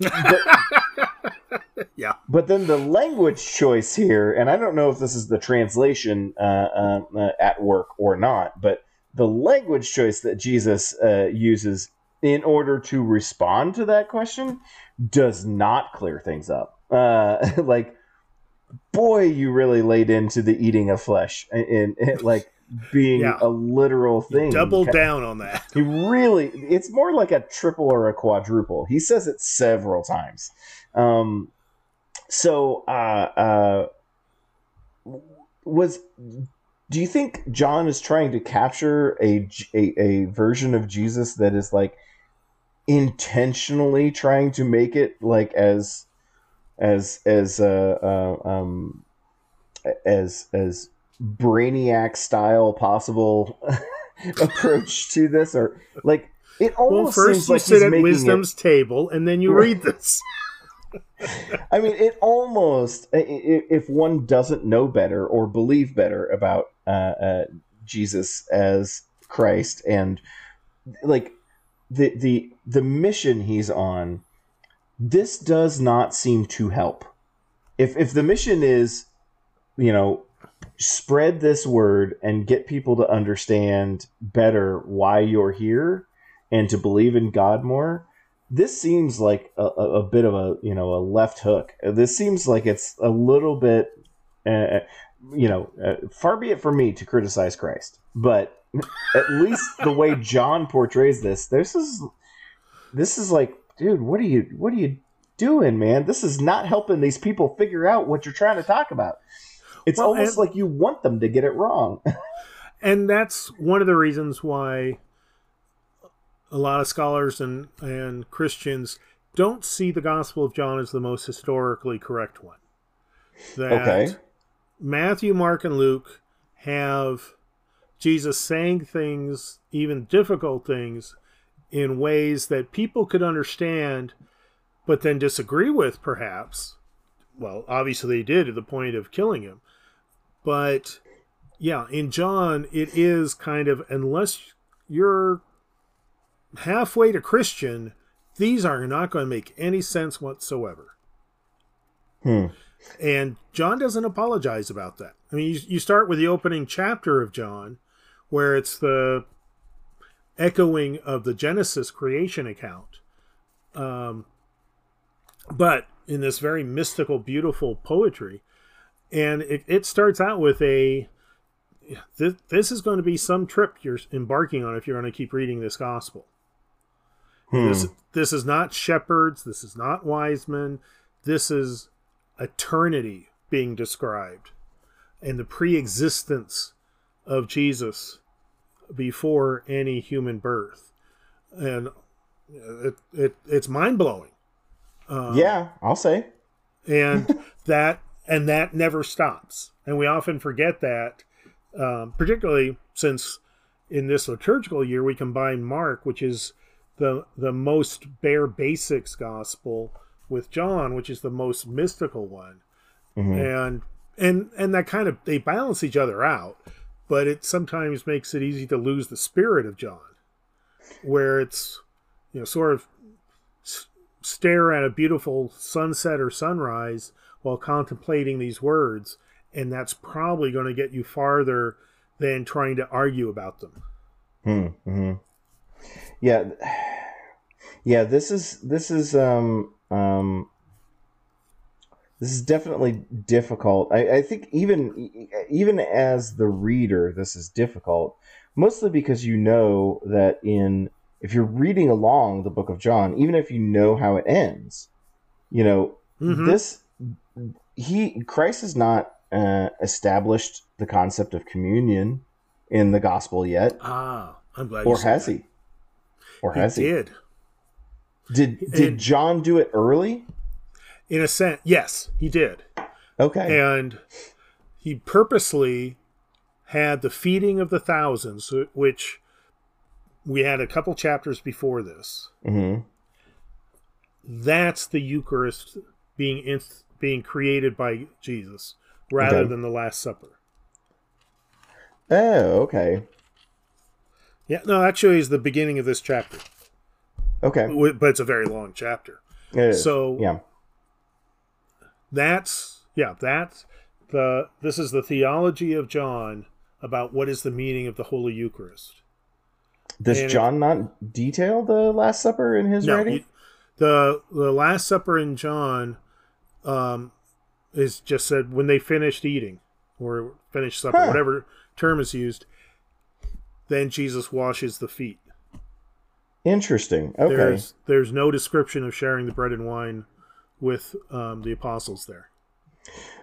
But, [LAUGHS] yeah. But then the language choice here, and I don't know if this is the translation uh, uh, uh at work or not, but the language choice that Jesus uh, uses in order to respond to that question does not clear things up. Uh, [LAUGHS] like, boy, you really laid into the eating of flesh and, [LAUGHS] like being yeah. a literal thing. Double down on that. He really, it's more like a triple or a quadruple. He says it several times. Um, so, uh, uh, was do you think John is trying to capture a, a, a version of Jesus that is like intentionally trying to make it like as as as uh, uh um as as brainiac style possible [LAUGHS] approach to this? Or like it almost well, first you like sit at wisdom's it... table and then you read this [LAUGHS] I mean, it almost if one doesn't know better or believe better about uh, uh, Jesus as Christ and like the the the mission he's on, this does not seem to help. If if the mission is, you know, spread this word and get people to understand better why you're here and to believe in God more, this seems like a, a, bit of a you know a left hook. This seems like it's a little bit, uh, you know, uh, far be it for me to criticize Christ, but at least the way [LAUGHS] John portrays this, this is this is like, dude, what are you what are you doing, man? This is not helping these people figure out what you're trying to talk about. It's well, almost and, like you want them to get it wrong. [LAUGHS] and that's one of the reasons why a lot of scholars and, and Christians don't see the Gospel of John as the most historically correct one. That okay. Matthew, Mark, and Luke have Jesus saying things, even difficult things, in ways that people could understand, but then disagree with, perhaps. Well, obviously they did to the point of killing him. But yeah, in John, it is kind of, unless you're halfway to Christian, these are not going to make any sense whatsoever. Hmm. And John doesn't apologize about that. I mean, you, you start with the opening chapter of John, where it's the echoing of the Genesis creation account. Um, but in this very mystical, beautiful poetry. And it, it starts out with a this, this is going to be some trip you're embarking on if you're going to keep reading this gospel. Hmm. This, this is not shepherds. This is not wise men. This is eternity being described and the pre existence of Jesus before any human birth. And it, it it's mind blowing. Um, yeah, I'll say. and [LAUGHS] that and that never stops. And we often forget that, um, particularly since in this liturgical year we combine Mark, which is the the most bare basics gospel with John, which is the most mystical one. Mm-hmm. And and and that kind of they balance each other out, but it sometimes makes it easy to lose the spirit of John, where it's you know sort of stare at a beautiful sunset or sunrise while contemplating these words, and that's probably going to get you farther than trying to argue about them. Hmm. Yeah. Yeah. This is this is um um this is definitely difficult. I, I think even even as the reader, this is difficult, mostly because you know that in if you're reading along the book of John, even if you know how it ends, you know mm-hmm. this he Christ has not uh, established the concept of communion in the gospel yet. Ah, I'm glad. Or has that. he? Or he has he? Did. Did did John do it early? in a sense, yes, he did. Okay. And he purposely had the feeding of the thousands, which we had a couple chapters before this. Mm-hmm. That's the Eucharist being in, being created by Jesus rather okay. than the Last Supper. Oh, okay. Yeah, no, actually, is the beginning of this chapter. Okay, but it's a very long chapter. So yeah, that's yeah, that's the this is the theology of John about what is the meaning of the Holy Eucharist. Does and John not detail the Last Supper in his no, writing? He, the the Last Supper in John um, is just said when they finished eating or finished supper, huh. whatever term is used. Then Jesus washes the feet. Interesting. Okay. There's, there's no description of sharing the bread and wine with um, the apostles there.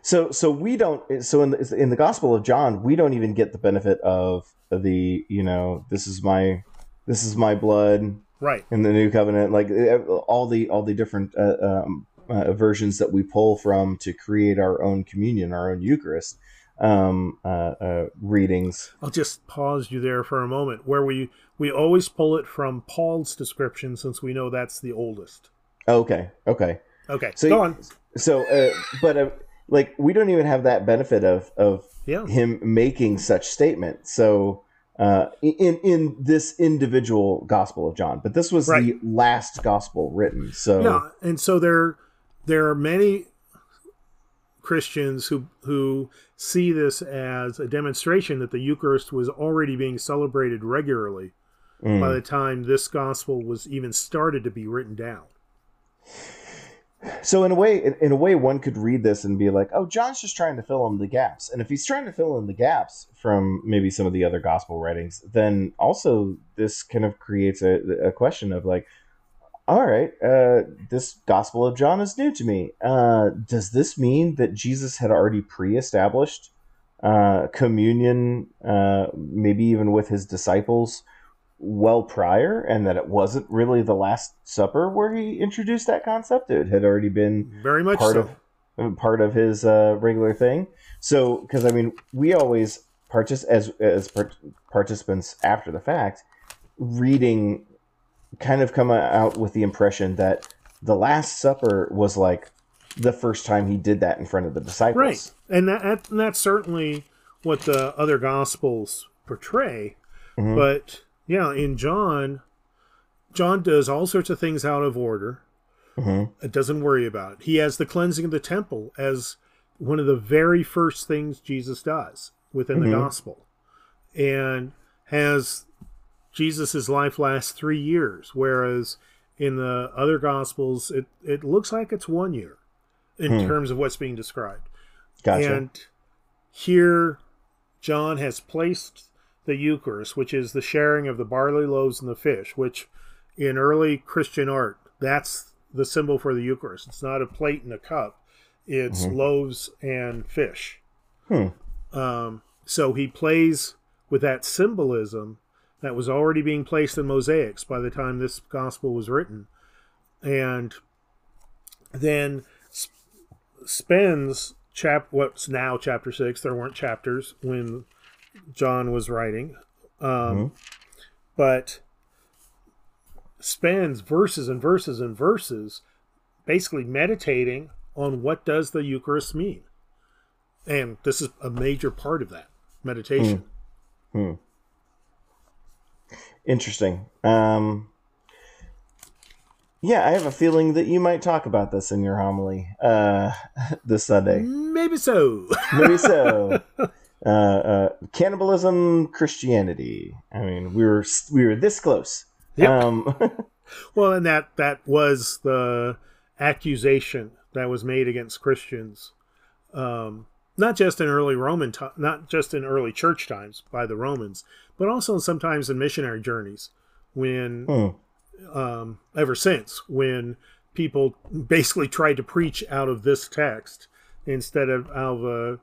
So, so we don't. So in the, in the Gospel of John, we don't even get the benefit of the you know this is my this is my blood right in the new covenant like eh, all the all the different uh, um, uh, versions that we pull from to create our own communion our own eucharist um, uh, uh readings i'll just pause you there for a moment where we we always pull it from paul's description since we know that's the oldest okay okay Okay, so go on. So, uh, but uh, like we don't even have that benefit of of yeah. him making such statement. So. Uh, in in this individual Gospel of John, but this was right. the last Gospel written. So yeah, and so there there are many Christians who who see this as a demonstration that the Eucharist was already being celebrated regularly mm. by the time this Gospel was even started to be written down. So in a way, in, in, a way, one could read this and be like, "Oh, John's just trying to fill in the gaps." And if he's trying to fill in the gaps from maybe some of the other gospel writings, then also this kind of creates a, a question of like, "All right, uh, this Gospel of John is new to me. Uh, does this mean that Jesus had already pre-established uh, communion, uh, maybe even with his disciples?" well prior and that it wasn't really the last supper where he introduced that concept it had already been very much part so. of part of his uh, regular thing so because i mean we always partic- as as participants after the fact reading kind of come out with the impression that the last supper was like the first time he did that in front of the disciples right and that and that's certainly what the other gospels portray mm-hmm. but yeah, in John, John does all sorts of things out of order. Mm-hmm. It doesn't worry about it. He has the cleansing of the temple as one of the very first things Jesus does within mm-hmm. the gospel, and has Jesus's life lasts three years, whereas in the other gospels it it looks like it's one year in hmm. terms of what's being described. Gotcha. And here, John has placed the Eucharist, which is the sharing of the barley loaves and the fish, which in early Christian art, that's the symbol for the Eucharist. It's not a plate and a cup, it's mm-hmm. loaves and fish. Hmm. Um, so he plays with that symbolism that was already being placed in mosaics by the time this gospel was written. And then sp- spends chap what's now chapter 6 there weren't chapters when John was writing, um, mm-hmm. but spends verses and verses and verses basically meditating on what does the Eucharist mean, and this is a major part of that meditation. Hmm. Interesting. Um, yeah, I have a feeling that you might talk about this in your homily uh, [LAUGHS] this Sunday. Maybe so. [LAUGHS] Maybe so. uh, uh, cannibalism, Christianity. I mean, we were we were this close. Yep. Um, [LAUGHS] well, and that that was the accusation that was made against Christians, um, not just in early Roman, to- not just in early church times by the Romans, but also sometimes in missionary journeys when, hmm. um, ever since when people basically tried to preach out of this text instead of out of a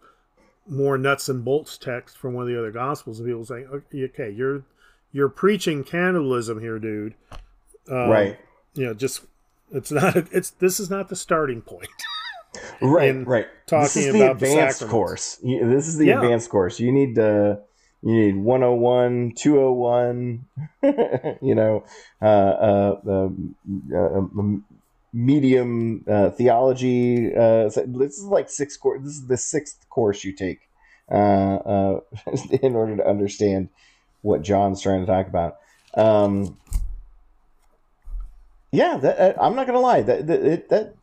more nuts and bolts text from one of the other gospels, and people saying, "Okay, you're you're preaching cannibalism here, dude." Um, right. You know, just it's not. It's this is not the starting point. [LAUGHS] right. Right. Talking this is the advanced the course. This is the yeah. advanced course. You need to. You need 101, 201, [LAUGHS] you know, uh, uh, um, uh, um, medium uh, theology. Uh, so this is like six course. This is the sixth course you take uh, uh [LAUGHS] in order to understand what John's trying to talk about. Um, yeah, that, uh, I'm not gonna lie. That that that,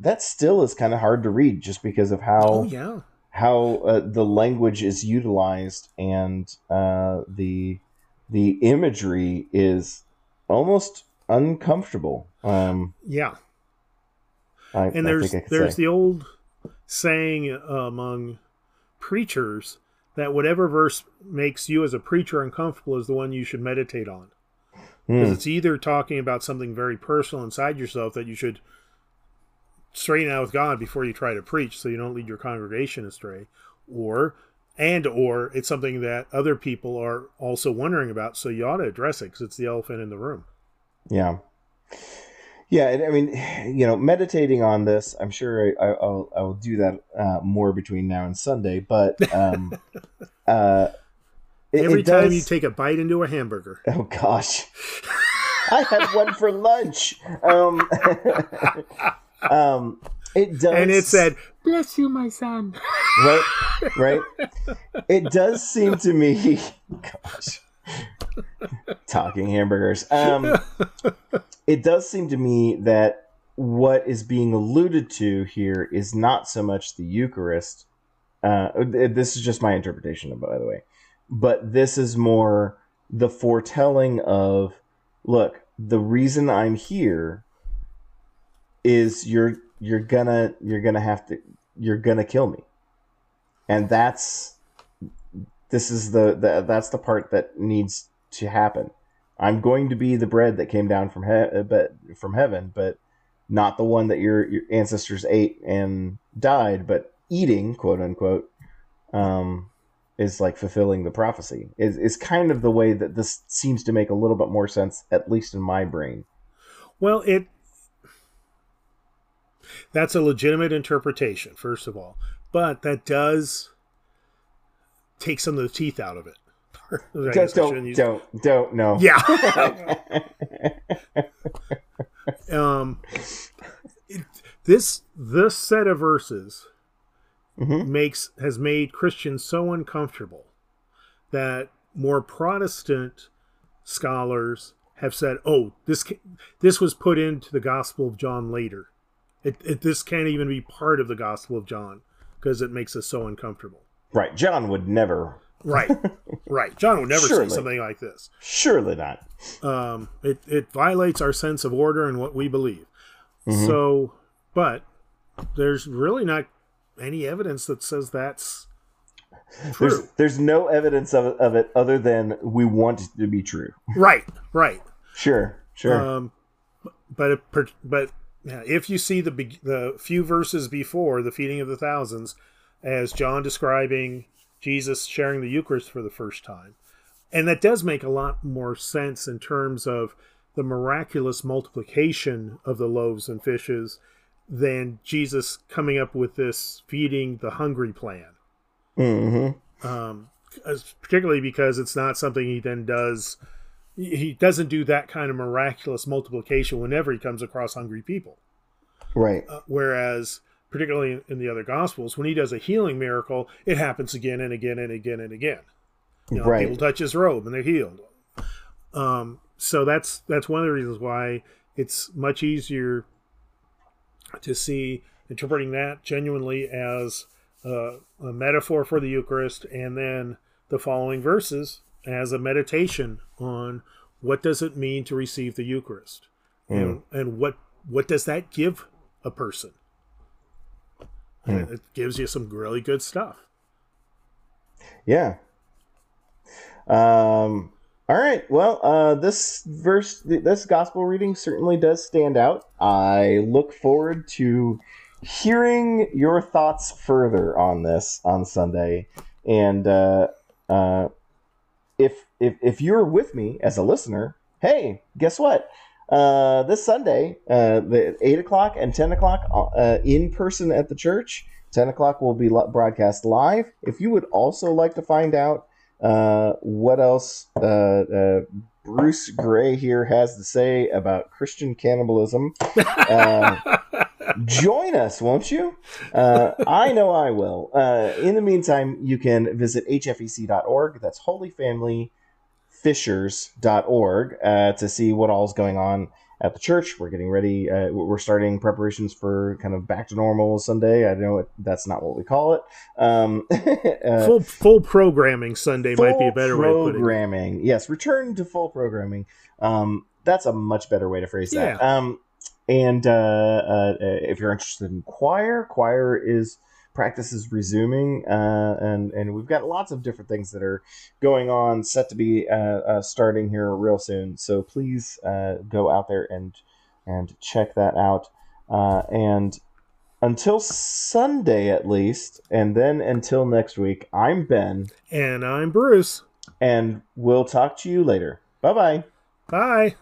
that still is kind of hard to read, just because of how oh, yeah. how uh, the language is utilized and the the imagery is almost uncomfortable. Um, yeah, I, and there's there's say. the old saying among preachers that whatever verse makes you as a preacher uncomfortable is the one you should meditate on. Because mm. it's either talking about something very personal inside yourself that you should straighten out with God before you try to preach so you don't lead your congregation astray, or and or it's something that other people are also wondering about so you ought to address it because it's the elephant in the room. Yeah. Yeah, and I mean, you know, meditating on this, I'm sure I, will I will do that uh, more between now and Sunday. But um, [LAUGHS] uh, it, every it time you take a bite into a hamburger, [LAUGHS] oh gosh, I had one for lunch. Um, [LAUGHS] um, it does, [LAUGHS] and it said, "Bless you, my son." Right, right. [LAUGHS] It does seem to me, gosh talking hamburgers. Um, it does seem to me that what is being alluded to here is not so much the Eucharist. Uh, this is just my interpretation, by the way. But this is more the foretelling of look, the reason I'm here is you're you're gonna you're gonna have to you're gonna kill me. And that's this is the, the that's the part that needs to happen. I'm going to be the bread that came down from he- uh, but from heaven, but not the one that your, your ancestors ate and died, but eating, quote unquote, um, is like fulfilling the prophecy. Is is kind of the way that this seems to make a little bit more sense, at least in my brain. Well, it that's a legitimate interpretation, first of all, but that does take some of the teeth out of it. [LAUGHS] Just don't, don't, don't, no. Yeah. [LAUGHS] um, it, this this set of verses mm-hmm. makes has made Christians so uncomfortable that more Protestant scholars have said, "Oh, this this was put into the Gospel of John later. It, it, this can't even be part of the Gospel of John because it makes us so uncomfortable." Right. John would never. Right. right. John would never Surely. say something like this. Surely not. Um, it, it violates our sense of order and what we believe. Mm-hmm. So, but there's really not any evidence that says that's true. There's, there's no evidence of it, of it other than we want it to be true. Right. Right. Sure. Sure. Um, but it, but if you see the the few verses before the feeding of the thousands as John describing Jesus sharing the Eucharist for the first time. And that does make a lot more sense in terms of the miraculous multiplication of the loaves and fishes than Jesus coming up with this feeding the hungry plan. Mm-hmm. Um, particularly because it's not something he then does. He doesn't do that kind of miraculous multiplication whenever he comes across hungry people. Right. Uh, whereas particularly in the other gospels, when he does a healing miracle, it happens again and again and again and again. You know, right. people touch his robe and they're healed. Um, so that's that's one of the reasons why it's much easier to see interpreting that genuinely as uh, a metaphor for the Eucharist, and then the following verses as a meditation on what does it mean to receive the Eucharist, mm. and and what what does that give a person. Mm. it gives you some really good stuff. Yeah. Um. All right. Well, uh, this verse, this gospel reading certainly does stand out. I look forward to hearing your thoughts further on this on Sunday, and uh, uh, if if if you're with me as a listener, hey, guess what? Uh, this Sunday, uh, the eight o'clock and ten o'clock uh, in person at the church. Ten o'clock will be broadcast live. If you would also like to find out uh, what else uh, uh, Bruce Gray here has to say about Christian cannibalism, [LAUGHS] uh, join us, won't you? Uh, I know I will. Uh, in the meantime, you can visit hfec.org. That's Holy Family Fishers.org uh, to see what all's going on at the church. We're getting ready. Uh, we're starting preparations for kind of back to normal Sunday. I know it, that's not what we call it. Um, [LAUGHS] uh, full full programming Sunday might be a better programming. way. Yes, return to full programming. Um, that's a much better way to phrase that. Yeah. Um, and uh, uh, if you're interested in choir, choir is practice is resuming, uh, and and we've got lots of different things that are going on, set to be uh, uh, starting here real soon. So please uh, go out there and and check that out. Uh, and until Sunday, at least, and then until next week, I'm Ben, and I'm Bruce, and we'll talk to you later. Bye-bye. Bye.